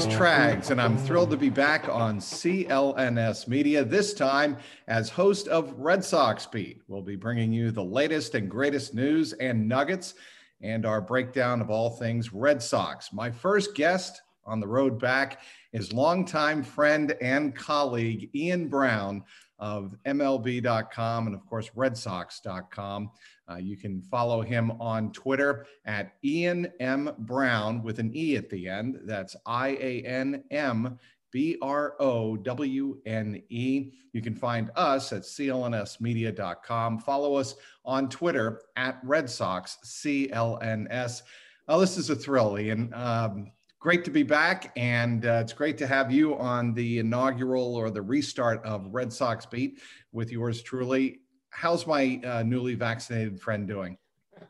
is Trags, and I'm thrilled to be back on CLNS Media, this time as host of Red Sox Beat. We'll be bringing you the latest and greatest news and nuggets and our breakdown of all things Red Sox. My first guest on the road back is longtime friend and colleague Ian Browne of MLB.com and, of course, RedSox.com. Uh, you can follow him on Twitter at Ian M. Browne with an E at the end. That's I A N M B R O W N E. You can find us at clnsmedia.com. Follow us on Twitter at Red Sox CLNS. Oh, this is a thrill, Ian. Um, great to be back, and uh, it's great to have you on the inaugural or the restart of Red Sox Beat with yours truly how's my uh, newly vaccinated friend doing?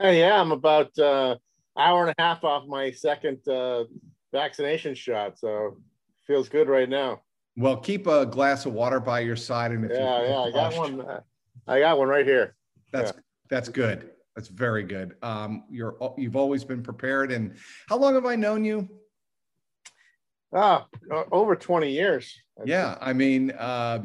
yeah, I'm about uh, hour and a half off my second uh, vaccination shot, so feels good right now. Well, keep a glass of water by your side, and if yeah, yeah, I got one. I got one right here. That's yeah. that's good. That's very good. Um, you're you've always been prepared. And how long have I known you? Ah, over 20 years. Yeah, I mean, uh,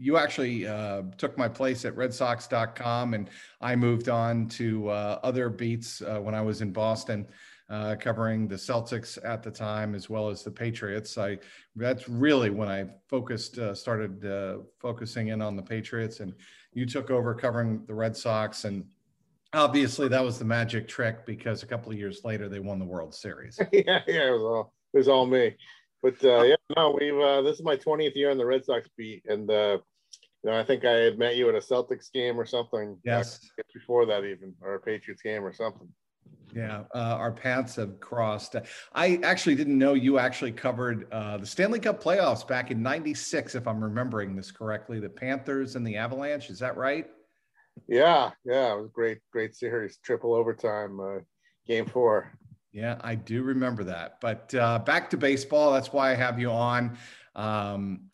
you actually uh, took my place at redsox.com and I moved on to uh, other beats uh, when I was in Boston. Uh, covering the Celtics at the time as well as the Patriots. I that's really when I focused, uh, started uh, focusing in on the Patriots, and you took over covering the Red Sox, and obviously that was the magic trick because a couple of years later they won the World Series. yeah, yeah, it was all it was all me. But uh, yeah, no, we've uh, this is my 20th year on the Red Sox beat, and uh, you know, I think I had met you at a Celtics game or something. Yes, before that even, or a Patriots game or something. Yeah, uh, our paths have crossed. I actually didn't know you actually covered uh, the Stanley Cup playoffs back in '96, if I'm remembering this correctly. The Panthers and the Avalanche. Is that right? Yeah, yeah, it was great, great series, triple overtime, uh, game four. Yeah, I do remember that. But uh, back to baseball. That's why I have you on. Um,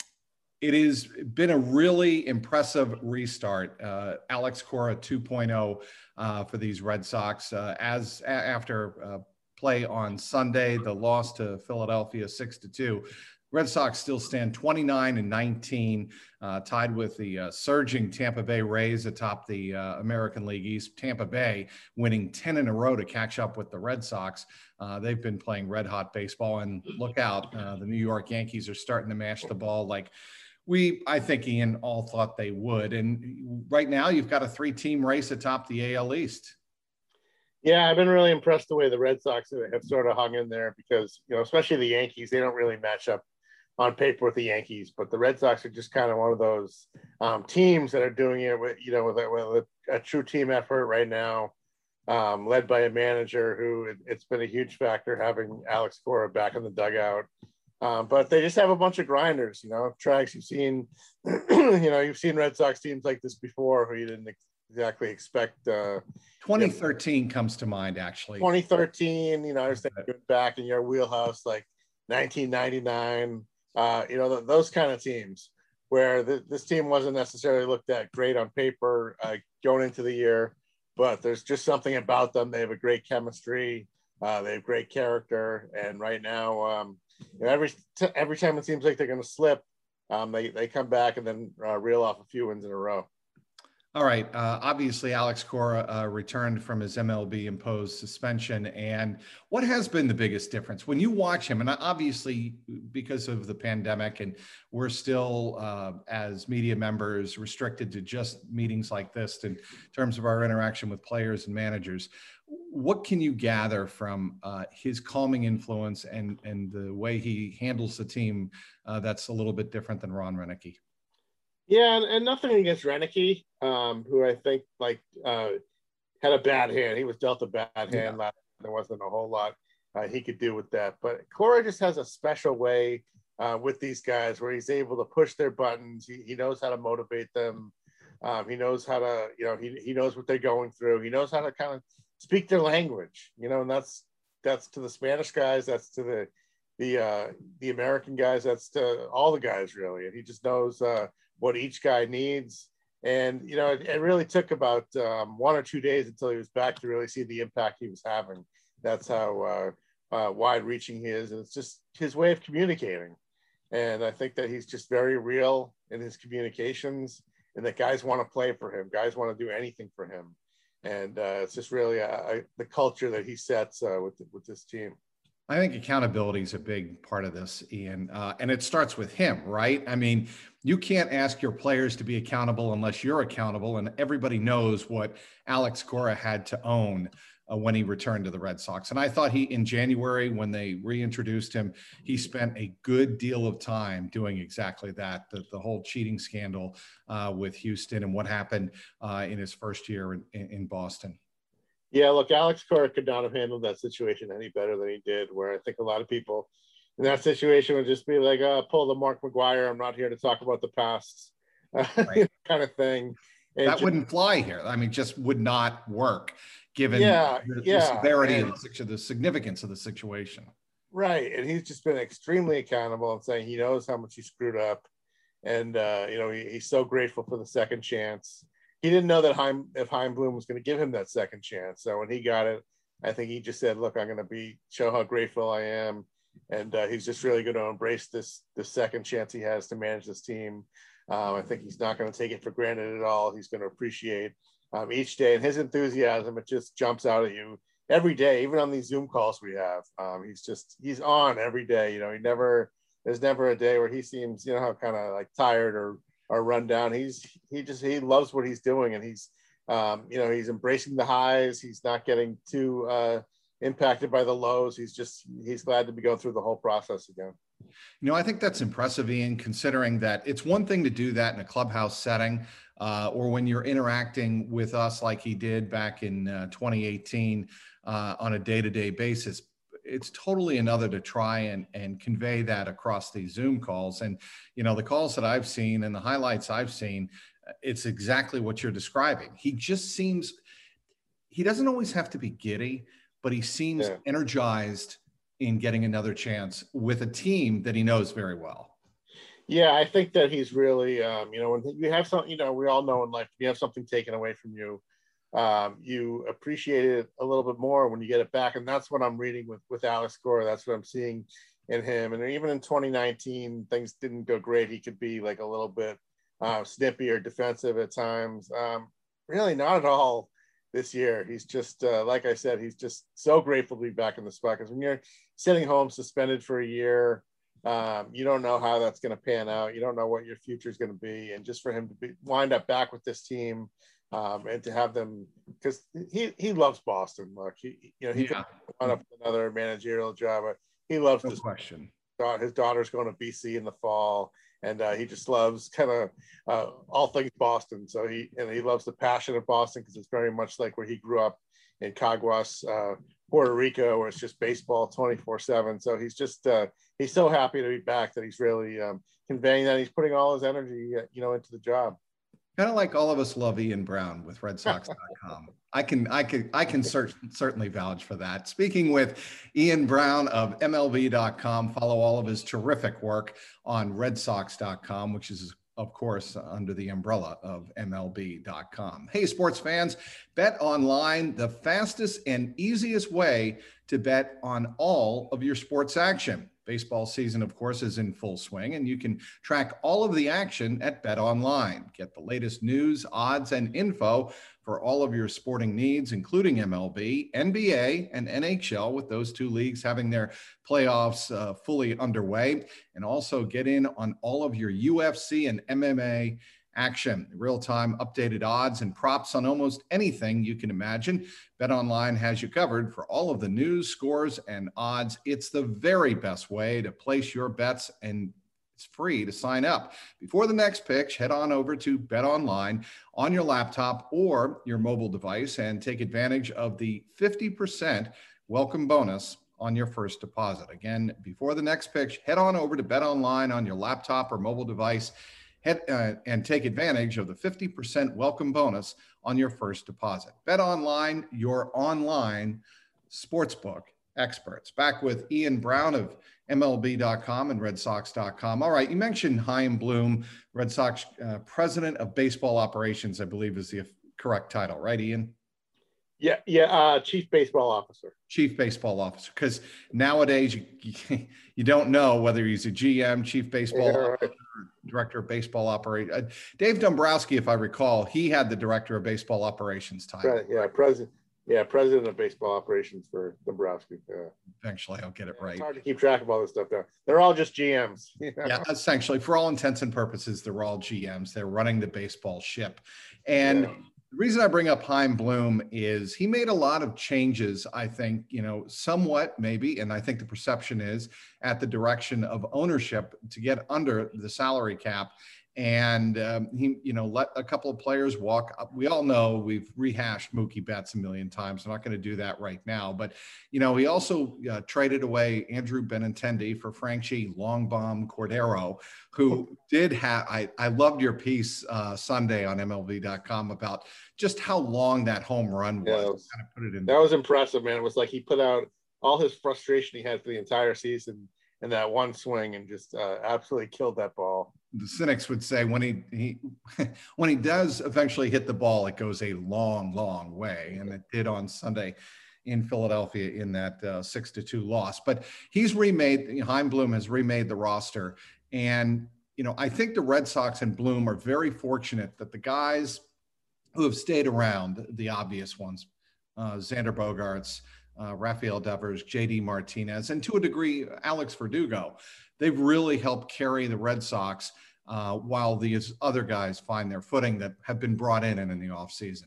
it has been a really impressive restart. Uh, Alex Cora 2.0 uh, for these Red Sox uh, as a- after uh, play on Sunday, the loss to Philadelphia six to two. Red Sox still stand 29 and 19, uh, tied with the uh, surging Tampa Bay Rays atop the American League East. Tampa Bay winning 10 in a row to catch up with the Red Sox. Uh, they've been playing red hot baseball, and look out, uh, the New York Yankees are starting to mash the ball like we, I think, Ian, all thought they would. And right now, you've got a three team race atop the AL East. Yeah, I've been really impressed the way the Red Sox have sort of hung in there because, you know, especially the Yankees, they don't really match up on paper with the Yankees, but the Red Sox are just kind of one of those um, teams that are doing it with you know with a, with a, true team effort right now, um, led by a manager who it, has been a huge factor having Alex Cora back in the dugout. Um, but they just have a bunch of grinders, you know. Trags you've seen, you know, you've seen Red Sox teams like this before who you didn't exactly expect. Uh, 2013 you know, comes to mind, actually. 2013, you know, I was thinking back in your wheelhouse, like 1999 uh, you know, th- those kind of teams where th- this team wasn't necessarily looked at great on paper uh, going into the year, but there's just something about them. They have a great chemistry. Uh, they have great character, and right now, um, every every time it seems like they're going to slip, um, they they come back and then uh, reel off a few wins in a row. All right. Uh, obviously, Alex Cora uh, returned from his MLB imposed suspension. And what has been the biggest difference when you watch him? And obviously, because of the pandemic, and we're still, uh, as media members, restricted to just meetings like this in terms of our interaction with players and managers. What can you gather from uh, his calming influence and, and the way he handles the team uh, that's a little bit different than Ron Roenicke? Yeah, and, and nothing against Roenicke, um, who I think like uh, had a bad hand. He was dealt a bad hand. Yeah. Last, there wasn't a whole lot uh, he could do with that. But Cora just has a special way uh, with these guys where he's able to push their buttons. He, he knows how to motivate them. Um, he knows how to, you know, he, he knows what they're going through. He knows how to kind of speak their language, you know, and that's that's to the Spanish guys, that's to the the uh, the American guys, that's to all the guys really. And he just knows uh, what each guy needs. And you know, it, it really took about um, one or two days until he was back to really see the impact he was having. That's how uh, uh, wide reaching he is. And it's just his way of communicating. And I think that he's just very real in his communications and that guys want to play for him. Guys want to do anything for him. And uh, it's just really a, the culture that he sets uh, with, with this team. I think accountability is a big part of this, Ian. Uh, and it starts with him, right? I mean, you can't ask your players to be accountable unless you're accountable. And everybody knows what Alex Cora had to own uh, when he returned to the Red Sox. And I thought he, in January, when they reintroduced him, he spent a good deal of time doing exactly that. The, the whole cheating scandal uh, with Houston and what happened uh, in his first year in, in, Boston. Yeah, look, Alex Cora could not have handled that situation any better than he did. Where I think a lot of people in that situation would just be like, uh, "Pull the Mark McGwire. I'm not here to talk about the past," right. kind of thing. And that just, wouldn't fly here. I mean, just would not work given yeah, the, yeah. the severity and, of the significance of the situation. Right. And he's just been extremely accountable and saying he knows how much he screwed up. And, uh, you know, he, he's so grateful for the second chance. He didn't know that Chaim, if Chaim Bloom was going to give him that second chance. So when he got it, I think he just said, look, I'm going to be, show how grateful I am. And uh, he's just really going to embrace this, this second chance he has to manage this team. Um, I think he's not going to take it for granted at all. He's going to appreciate um, each day, and his enthusiasm it just jumps out at you every day. Even on these Zoom calls we have, um, he's just he's on every day. You know, he never there's never a day where he seems you know how kind of like tired or or run down. He's he just he loves what he's doing, and he's um, you know he's embracing the highs. He's not getting too uh, impacted by the lows. He's just he's glad to be going through the whole process again. You know, I think that's impressive, Ian, considering that it's one thing to do that in a clubhouse setting uh, or when you're interacting with us like he did back in uh, 2018 uh, on a day to day basis. It's totally another to try and, and convey that across these Zoom calls. And, you know, the calls that I've seen and the highlights I've seen, it's exactly what you're describing. He just seems, he doesn't always have to be giddy, but he seems yeah. energized in getting another chance with a team that he knows very well. Yeah, I think that he's really, um, you know, when you have something, you know, we all know in life, you have something taken away from you, um, you appreciate it a little bit more when you get it back. And that's what I'm reading with, with Alex Cora. That's what I'm seeing in him. And even in 2019, things didn't go great. He could be like a little bit uh, snippy or defensive at times. Um, really not at all this year. He's just, uh, like I said, he's just so grateful to be back in the spot. Because when you're sitting home suspended for a year, um, you don't know how that's going to pan out. You don't know what your future is going to be. And just for him to be wind up back with this team um, and to have them, because he, he loves Boston. Look, he, you know, he yeah. could up with another managerial job. He loves no this question. His daughter's going to BC in the fall. And uh, he just loves kind of uh, all things Boston. So he and he loves the passion of Boston because it's very much like where he grew up in Caguas, uh, Puerto Rico, where it's just baseball 24 7. So he's just, uh, he's so happy to be back that he's really um, conveying that he's putting all his energy, uh, you know, into the job. Kind of like all of us love Ian Browne with RedSox.com. I can, I can, I can cert- certainly vouch for that. Speaking with Ian Browne of MLB.com, follow all of his terrific work on RedSox.com, which is of course, under the umbrella of MLB.com. Hey, sports fans, bet online, the fastest and easiest way to bet on all of your sports action. Baseball season, of course, is in full swing, and you can track all of the action at Bet Online. Get the latest news, odds, and info for all of your sporting needs, including MLB, NBA, and NHL, with those two leagues having their playoffs uh, fully underway. And also get in on all of your UFC and MMA action, real time updated odds and props on almost anything you can imagine. Bet Online has you covered for all of the news, scores, and odds. It's the very best way to place your bets and it's free to sign up. Before the next pitch, head on over to Bet Online on your laptop or your mobile device and take advantage of the 50% welcome bonus on your first deposit. Again, before the next pitch, head on over to Bet Online on your laptop or mobile device head, uh, and take advantage of the 50% welcome bonus on your first deposit. Bet online, your online sportsbook experts. Back with Ian Browne of MLB.com and RedSox.com. All right, you mentioned Chaim Bloom, Red Sox uh, president of baseball operations, I believe is the correct title, right, Ian? Yeah, yeah, uh, chief baseball officer. Chief baseball officer, because nowadays you, you don't know whether he's a GM, chief baseball yeah, right. Director of baseball operation. Uh, Dave Dombrowski, if I recall, he had the director of baseball operations title. Yeah, president. Yeah, president of baseball operations for Dombrowski. Yeah. Eventually, I'll get it right. It's hard to keep track of all this stuff. There, they're all just GMs. You know? Yeah, essentially, for all intents and purposes, they're all GMs. They're running the baseball ship, and. Yeah the reason I bring up Chaim Bloom is he made a lot of changes, I think, you know, somewhat maybe, and I think the perception is at the direction of ownership to get under the salary cap and um, he, you know, let a couple of players walk. We all know we've rehashed Mookie Betts a million times. I'm not going to do that right now, but you know, he also uh, traded away Andrew Benintendi for Franchy Longbomb Cordero, who did have. I I loved your piece uh, Sunday on MLB.com about just how long that home run was. Yeah, was kind of put it in. That was impressive, man. It was like he put out all his frustration he had for the entire season in that one swing and just uh, absolutely killed that ball the cynics would say when he he when he does eventually hit the ball, it goes a long, long way, and it did on Sunday in Philadelphia in that uh, six to two loss. But he's remade. Chaim Bloom has remade the roster, and you know I think the Red Sox and Bloom are very fortunate that the guys who have stayed around, the obvious ones, uh, Xander Bogaerts. Uh, Rafael Devers, JD Martinez, and to a degree, Alex Verdugo. They've really helped carry the Red Sox uh, while these other guys find their footing that have been brought in and in the offseason.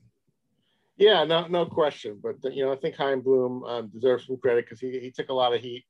Yeah, no, no question. But you know, I think Chaim Bloom um, deserves some credit because he, he took a lot of heat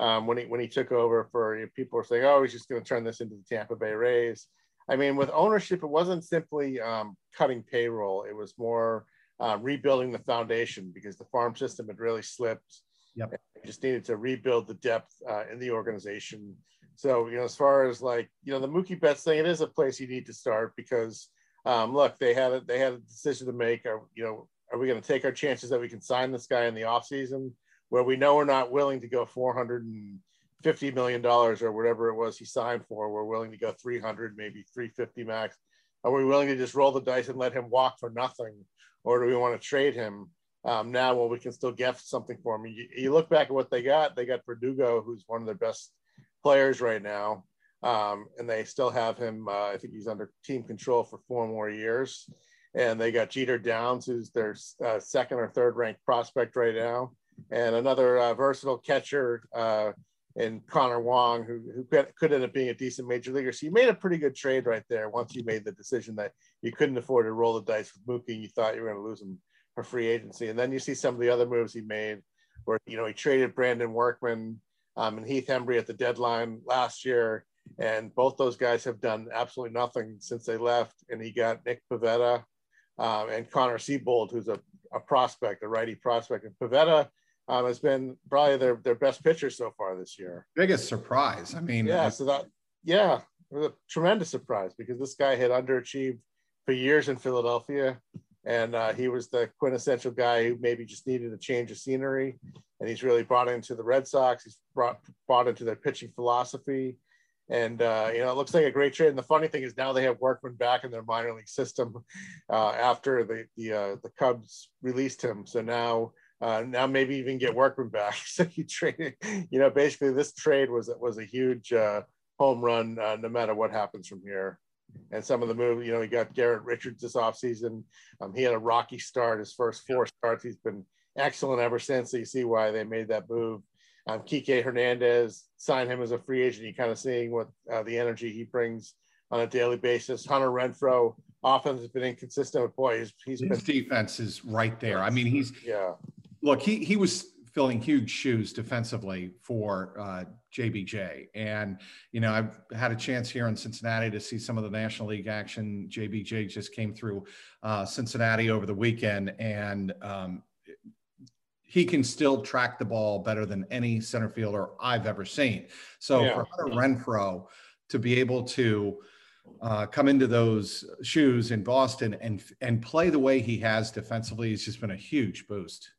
um, when he when he took over. For you know, people were saying, "Oh, he's just going to turn this into the Tampa Bay Rays." I mean, with ownership, it wasn't simply um, cutting payroll; it was more uh, rebuilding the foundation because the farm system had really slipped. Yep. just needed to rebuild the depth uh, in the organization so, you know, as far as like, you know, the Mookie Betts thing, it is a place you need to start because um, look, they had a, they had a decision to make. Are, you know, are we going to take our chances that we can sign this guy in the offseason where we know we're not willing to go 450 million dollars or whatever it was he signed for. We're willing to go 300, maybe 350 max. Are we willing to just roll the dice and let him walk for nothing? Or do we want to trade him um, now when we can still get something for him? You, you look back at what they got, they got Verdugo, who's one of their best players right now. Um, and they still have him. Uh, I think he's under team control for four more years. And they got Jeter Downs, who's their uh, second or third ranked prospect right now, and another uh, versatile catcher in Connor Wong, who, who could end up being a decent major leaguer. So you made a pretty good trade right there once you made the decision that you couldn't afford to roll the dice with Mookie and you thought you were going to lose him for free agency. And then you see some of the other moves he made where, you know, he traded Brandon Workman um, and Heath Hembree at the deadline last year. And both those guys have done absolutely nothing since they left. And he got Nick Pivetta um, and Connor Seabold, who's a, a prospect, a righty prospect. And Pivetta um, has been probably their, their best pitcher so far this year. Biggest surprise. I mean, yeah. So that, yeah, it was a tremendous surprise because this guy had underachieved for years in Philadelphia and uh, he was the quintessential guy who maybe just needed a change of scenery. And he's really brought into the Red Sox. He's brought brought into their pitching philosophy, and uh, you know it looks like a great trade. And the funny thing is now they have Workman back in their minor league system uh, after the the uh, the Cubs released him. So now. Uh, now maybe even get Workman back. So you trade, you know, basically this trade was was a huge uh, home run, no matter what happens from here and some of the moves, you know, he got Garrett Richards this offseason. Um, he had a rocky start, his first four starts. He's been excellent ever since. So you see why they made that move. Um, Kike Hernandez signed him as a free agent. You kind of seeing what uh, the energy he brings on a daily basis. Hunter Renfroe, offense has been inconsistent, but boy, he's, he's his been defense is right there. I mean, he's yeah. Look, he he was filling huge shoes defensively for uh, JBJ. And, you know, I've had a chance here in Cincinnati to see some of the National League action. JBJ just came through uh, Cincinnati over the weekend and um, he can still track the ball better than any center fielder I've ever seen. So yeah. for Hunter Renfroe to be able to uh, come into those shoes in Boston and and play the way he has defensively has just been a huge boost.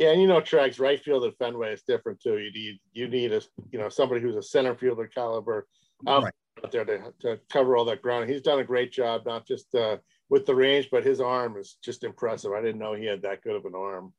Yeah, and you know, Trags right field at Fenway is different too. You need you need a you know somebody who's a center fielder caliber out, right. there to, to cover all that ground. He's done a great job, not just uh, with the range, but his arm is just impressive. I didn't know he had that good of an arm.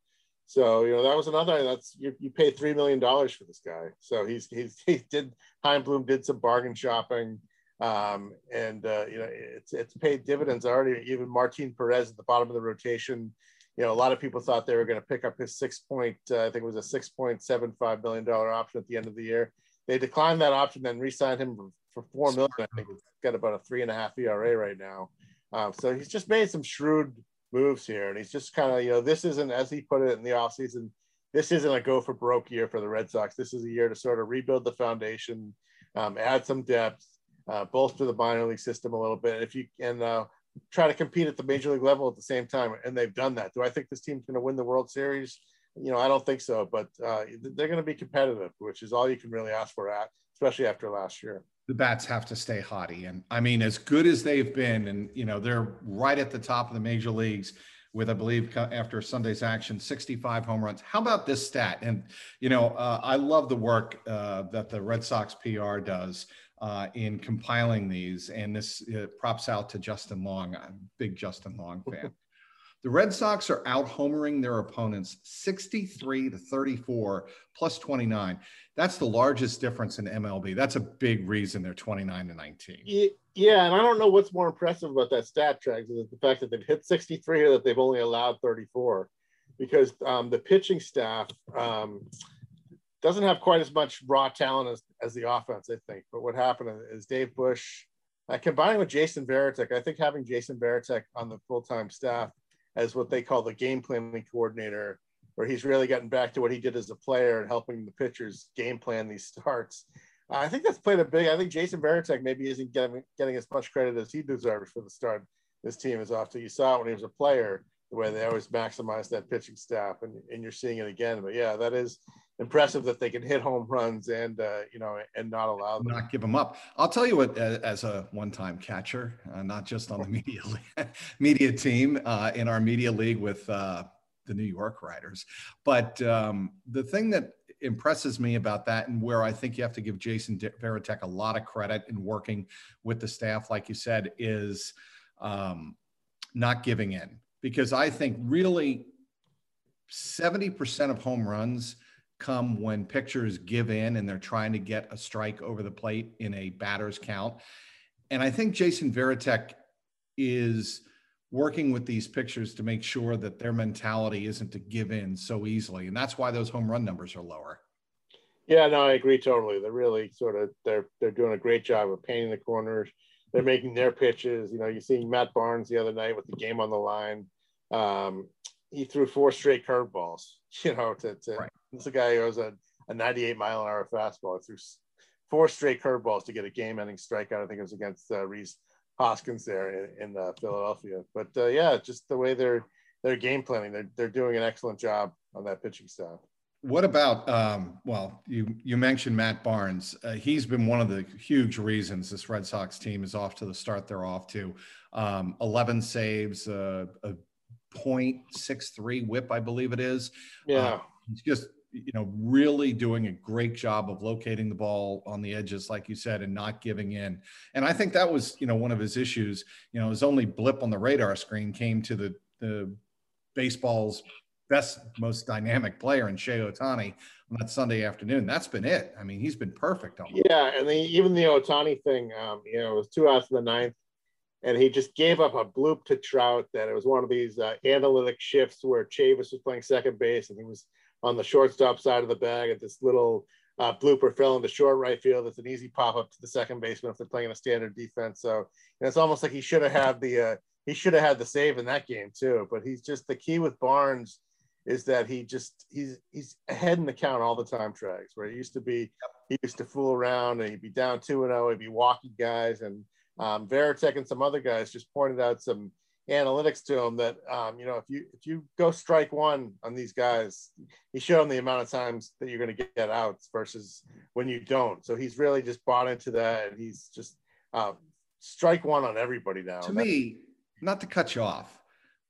So you know that was another. That's you, you pay three million dollars for this guy. So he's he's he did Chaim Bloom did some bargain shopping, um, and uh, you know it's it's paid dividends already. Even Martin Perez at the bottom of the rotation. You know a lot of people thought they were going to pick up his six point. Uh, I think it was a six point seven five million dollar option at the end of the year. They declined that option, then re-signed him for, four million. I think he's got about a three and a half ERA right now. Um, so he's just made some shrewd moves here. And he's just kind of, you know, this isn't, as he put it in the offseason, this isn't a go for broke year for the Red Sox. This is a year to sort of rebuild the foundation, um, add some depth, uh, bolster the minor league system a little bit. If you can uh, try to compete at the major league level at the same time, and they've done that. Do I think this team's going to win the World Series? You know, I don't think so, but uh, they're going to be competitive, which is all you can really ask for, at, especially after last year the bats have to stay hotty. And I mean, as good as they've been, and you know, they're right at the top of the major leagues with, I believe, after Sunday's action, 65 home runs. How about this stat? And you know, uh, I love the work uh, that the Red Sox PR does. Uh, in compiling these, and this uh, props out to Justin Long. I'm a big Justin Long fan. The Red Sox are out homering their opponents 63 to 34 plus 29. That's the largest difference in MLB. That's a big reason they're 29 to 19. Yeah, and I don't know what's more impressive about that stat track is the fact that they've hit 63 or that they've only allowed 34 because um, the pitching staff um, doesn't have quite as much raw talent as, as the offense, I think. But what happened is Dave Bush, uh, combining with Jason Varitek, I think having Jason Varitek on the full time staff as what they call the game planning coordinator, where he's really gotten back to what he did as a player and helping the pitchers game plan these starts. I think that's played a big. I think Jason Varitek maybe isn't getting getting as much credit as he deserves for the start this team is off to. You saw it when he was a player, the way they always maximize that pitching staff, and, and you're seeing it again. But yeah, that is impressive that they can hit home runs and uh, you know and not allow them. not give them up. I'll tell you what, as a one-time catcher, uh, not just on the media media team uh, in our media league with uh, the New York Riders, but um, the thing that impresses me about that and where I think you have to give Jason Varitek a lot of credit in working with the staff, like you said, is um, not giving in because I think really 70% of home runs – come when pitchers give in and they're trying to get a strike over the plate in a batter's count. And I think Jason Varitek is working with these pitchers to make sure that their mentality isn't to give in so easily. And that's why those home run numbers are lower. Yeah, no, I agree totally. They're really sort of they're they're doing a great job of painting the corners. They're making their pitches. You know, you see Matt Barnes the other night with the game on the line. Um, he threw four straight curveballs. You know, to, to right. This is a guy who has a, a 98 mile an hour fastball. He threw four straight curveballs to get a game ending strikeout. I think it was against uh, Rhys Hoskins there in, in uh, Philadelphia. But uh, yeah, just the way they're they're game planning, they're, they're doing an excellent job on that pitching staff. What about um, well, you you mentioned Matt Barnes. Uh, he's been one of the huge reasons this Red Sox team is off to the start they're off to. Um, 11 saves, uh, a 0.63 whip, I believe it is. Yeah. Uh, he's just you know, really doing a great job of locating the ball on the edges, like you said, and not giving in. And I think that was, you know, one of his issues. You know, his only blip on the radar screen came to the the baseball's best, most dynamic player in Shohei Ohtani on that Sunday afternoon. That's been it. I mean, he's been perfect. Almost. Yeah, and the, even the Ohtani thing, um, you know, it was two outs in the ninth, and he just gave up a bloop to Trout. That it was one of these uh, analytic shifts where Chavis was playing second base, and he was on the shortstop side of the bag at this little uh, blooper fell into short right field. It's an easy pop up to the second baseman if they're playing a standard defense. So it's almost like he should have had the uh, he should have had the save in that game too. But he's just the key with Barnes is that he just he's he's ahead in the count all the time. Trags where he used to be, he used to fool around and he'd be down two and zero. Oh, he'd be walking guys and um, Varitek and some other guys just pointed out some analytics to him that um, you know if you if you go strike one on these guys, he showed him the amount of times that you're going to get outs versus when you don't. So he's really just bought into that, and he's just uh, strike one on everybody now. To me, not to cut you off,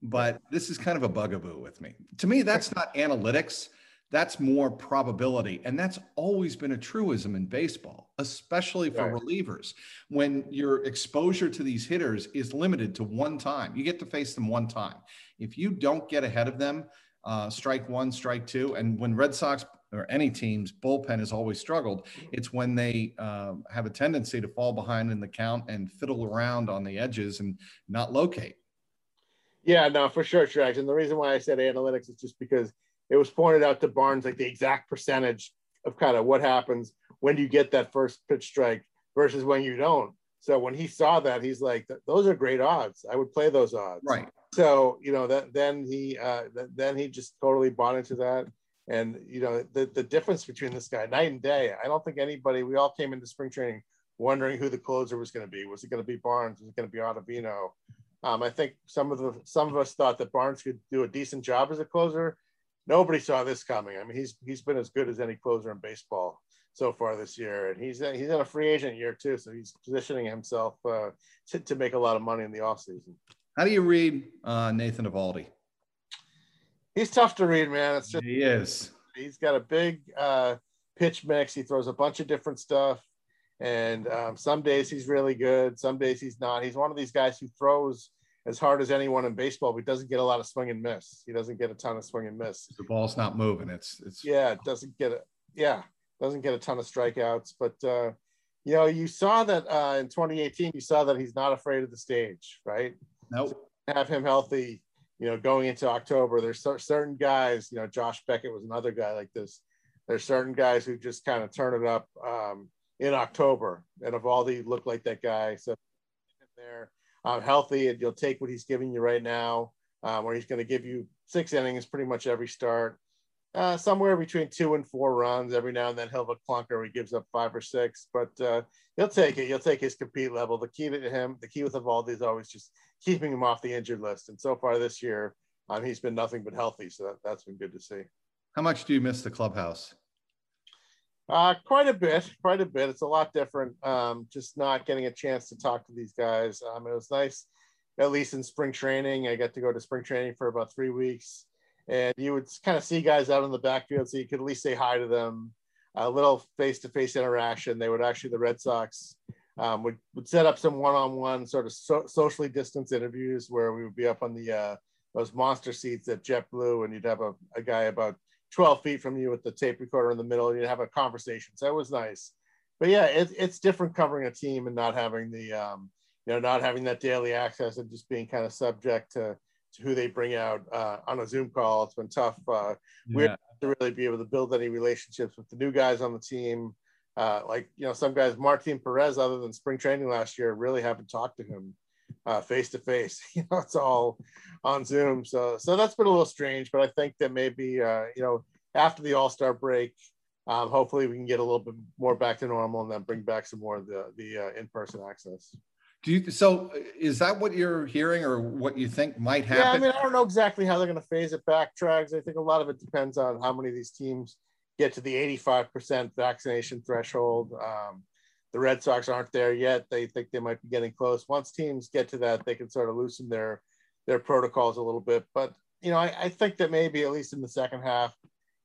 but this is kind of a bugaboo with me. To me, that's not analytics. that's more probability. And that's always been a truism in baseball, especially for right. relievers. When your exposure to these hitters is limited to one time, you get to face them one time. If you don't get ahead of them, uh, strike one, strike two. And when Red Sox or any team's bullpen has always struggled, it's when they uh, have a tendency to fall behind in the count and fiddle around on the edges and not locate. Yeah, no, for sure, Trags. And the reason why I said analytics is just because it was pointed out to Barnes like the exact percentage of kind of what happens when you get that first pitch strike versus when you don't. So when he saw that, he's like, "Those are great odds. I would play those odds." Right. So you know that then he uh, then he just totally bought into that, and you know the the difference between this guy night and day. I don't think anybody. We all came into spring training wondering who the closer was going to be. Was it going to be Barnes? Was it going to be Ottavino? Um, I think some of the some of us thought that Barnes could do a decent job as a closer. Nobody saw this coming. I mean, he's he's been as good as any closer in baseball so far this year, and he's he's in a free agent year too, so he's positioning himself uh, to, to make a lot of money in the offseason. How do you read uh, Nathan Eovaldi? He's tough to read, man. It's just he is. He's got a big uh, pitch mix. He throws a bunch of different stuff. And um, some days he's really good. Some days he's not. He's one of these guys who throws as hard as anyone in baseball, but doesn't get a lot of swing and miss. He doesn't get a ton of swing and miss. The ball's not moving. It's it's yeah. It doesn't get it. Yeah, doesn't get a ton of strikeouts. But uh, you know, you saw that uh, in 2018. You saw that he's not afraid of the stage, right? Nope. So have him healthy. You know, going into October, there's certain guys. You know, Josh Beckett was another guy like this. There's certain guys who just kind of turn it up. Um, in October. And Eovaldi looked like that guy. So there, um, healthy, and you'll take what he's giving you right now, um, where he's going to give you six innings pretty much every start. Uh, somewhere between two and four runs. Every now and then he'll have a clunker where he gives up five or six, but uh, he'll take it. He'll take his compete level. The key to him, the key with Eovaldi is always just keeping him off the injured list. And so far this year, um, he's been nothing but healthy. So that, that's been good to see. How much do you miss the clubhouse? Uh, quite a bit, quite a bit. It's a lot different. Um, just not getting a chance to talk to these guys. Um, it was nice, at least in spring training. I got to go to spring training for about three weeks, and you would kind of see guys out in the backfield, so you could at least say hi to them. A little face-to-face interaction. They would actually the Red Sox um, would would set up some one-on-one sort of so, socially distanced interviews where we would be up on the uh, those monster seats at JetBlue, and you'd have a, a guy about 12 feet from you with the tape recorder in the middle and you have a conversation. So it was nice. But yeah, it, it's different covering a team and not having the, um, you know, not having that daily access and just being kind of subject to, to who they bring out uh, on a Zoom call. It's been tough. Uh, yeah. We to really be able to build any relationships with the new guys on the team. Uh, like, you know, some guys, Martin Perez, other than spring training last year, really haven't talked to him face to face. You know, it's all on Zoom. So so that's been a little strange, but I think that maybe uh, you know after the All Star break, um, hopefully we can get a little bit more back to normal and then bring back some more of the the uh, in person access. Do you so is that what you're hearing or what you think might happen? Yeah, I mean, I don't know exactly how they're going to phase it back, Trags. I think a lot of it depends on how many of these teams get to the 85% vaccination threshold. Um, the Red Sox aren't there yet. They think they might be getting close. Once teams get to that, they can sort of loosen their their protocols a little bit. But you know, I, I think that maybe at least in the second half,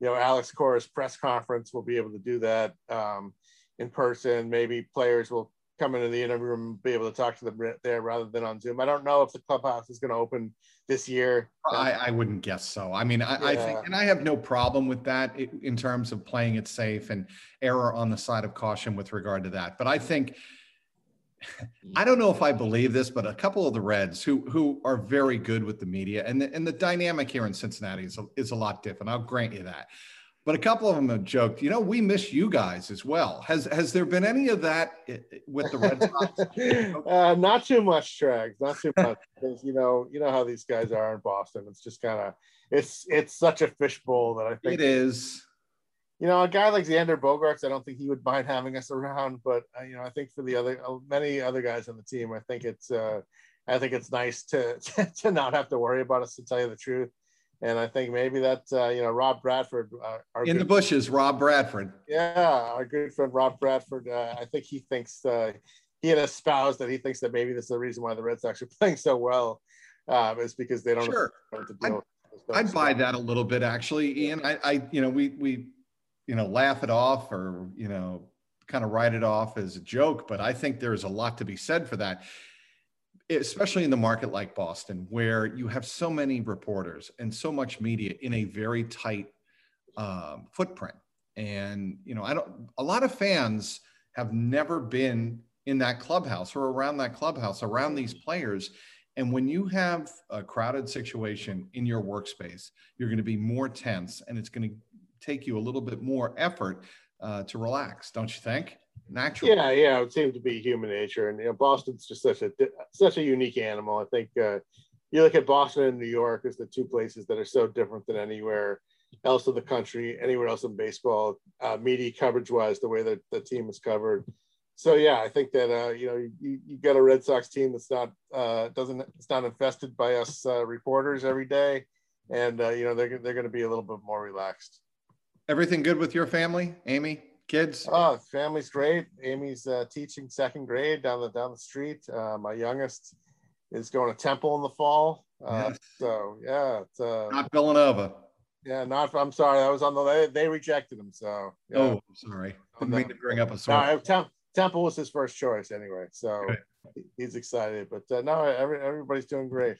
you know, Alex Cora's press conference will be able to do that um, in person. Maybe players will come into the interview room and be able to talk to them there rather than on Zoom. I don't know if the clubhouse is going to open this year. I, I wouldn't guess so. I mean, I, yeah. I, think, and I have no problem with that in terms of playing it safe and error on the side of caution with regard to that. But I think, I don't know if I believe this, but a couple of the Reds who who are very good with the media and the, and the dynamic here in Cincinnati is a, is a lot different. I'll grant you that but a couple of them have joked, you know, we miss you guys as well. Has has there been any of that with the Red Sox? uh, not too much, Trags. Not too much. because you know, you know how these guys are in Boston. It's just kind of it's it's such a fishbowl that I think it is. You know, a guy like Xander Bogaerts, I don't think he would mind having us around. But uh, you know, I think for the other uh, many other guys on the team, I think it's uh, I think it's nice to to not have to worry about us. To tell you the truth and I think maybe that uh, you know Rob Bradford, uh, in the bushes, Rob Bradford. Yeah, our good friend Rob Bradford. Uh, I think he thinks uh, he had espoused that he thinks that maybe this is the reason why the Red Sox are playing so well, um, is because they don't sure. deal I'd buy that a little bit, actually, Ian. I, I, you know, we we, you know, laugh it off or you know, kind of write it off as a joke, but I think there's a lot to be said for that especially in the market like Boston, where you have so many reporters and so much media in a very tight um, footprint. And you know, I don't. A lot of fans have never been in that clubhouse or around that clubhouse, around these players. And when you have a crowded situation in your workspace, you're going to be more tense, and it's going to take you a little bit more effort uh, to relax, don't you think? Natural. Yeah, yeah, it would seem to be human nature, and you know, Boston's just such a such a unique animal. I think uh, you look at Boston and New York as the two places that are so different than anywhere else in the country, anywhere else in baseball, uh, media coverage wise, the way that the team is covered. So yeah, I think that uh, you know you, you got a Red Sox team that's not uh, doesn't it's not infested by us uh, reporters every day, and uh, you know they're they're going to be a little bit more relaxed. Everything good with your family, Amy? Kids? Oh, family's great. Amy's uh, teaching second grade down the down the street. Uh, my youngest is going to Temple in the fall. Uh, yes. So yeah, it's, uh, not Villanova. Yeah, not. I'm sorry, I was on the. They, they rejected him. So yeah. oh, sorry. Didn't mean to bring up a story. No, Tem- Temple was his first choice anyway, so he's excited. But uh, no, every, everybody's doing great.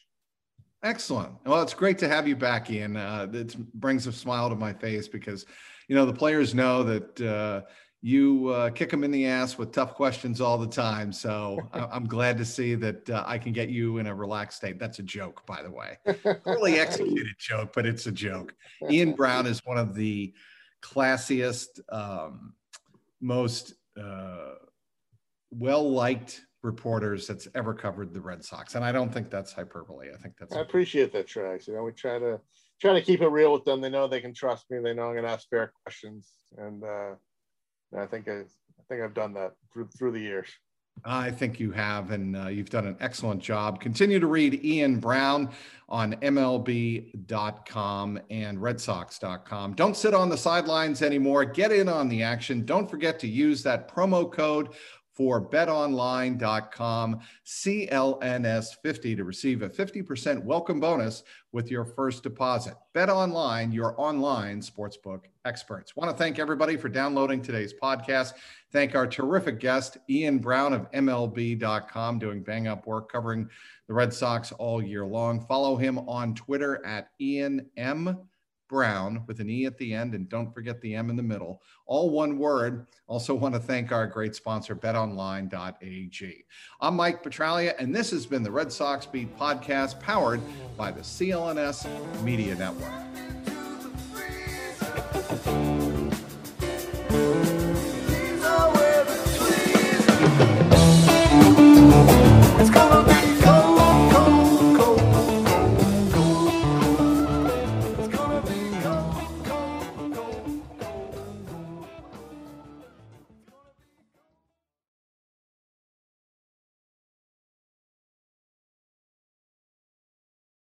Excellent. Well, it's great to have you back, Ian. Uh, it brings a smile to my face because you know the players know that uh, you uh, kick them in the ass with tough questions all the time. So I'm glad to see that uh, I can get you in a relaxed state. That's a joke, by the way. Poorly executed joke, but it's a joke. Ian Browne is one of the classiest, um, most uh, well liked reporters that's ever covered the Red Sox, and I don't think that's hyperbole. I think that's. I appreciate that, Trags. You know, we try to try to keep it real with them. They know they can trust me. They know I'm going to ask fair questions, and uh, I think I, I think I've done that through through the years. I think you have, and uh, you've done an excellent job. Continue to read Ian Browne on MLB.com and RedSox.com. Don't sit on the sidelines anymore. Get in on the action. Don't forget to use that promo code for betonline.com CLNS50 to receive a 50% welcome bonus with your first deposit. BetOnline, your online sportsbook experts. Want to thank everybody for downloading today's podcast. Thank our terrific guest, Ian Browne of MLB.com, doing bang up work covering the Red Sox all year long. Follow him on Twitter at Ian M. Browne with an E at the end, and don't forget the M in the middle. All one word. Also, want to thank our great sponsor, betonline.ag. I'm Mike Petraglia, and this has been the Red Sox Beat podcast powered by the CLNS Media Network.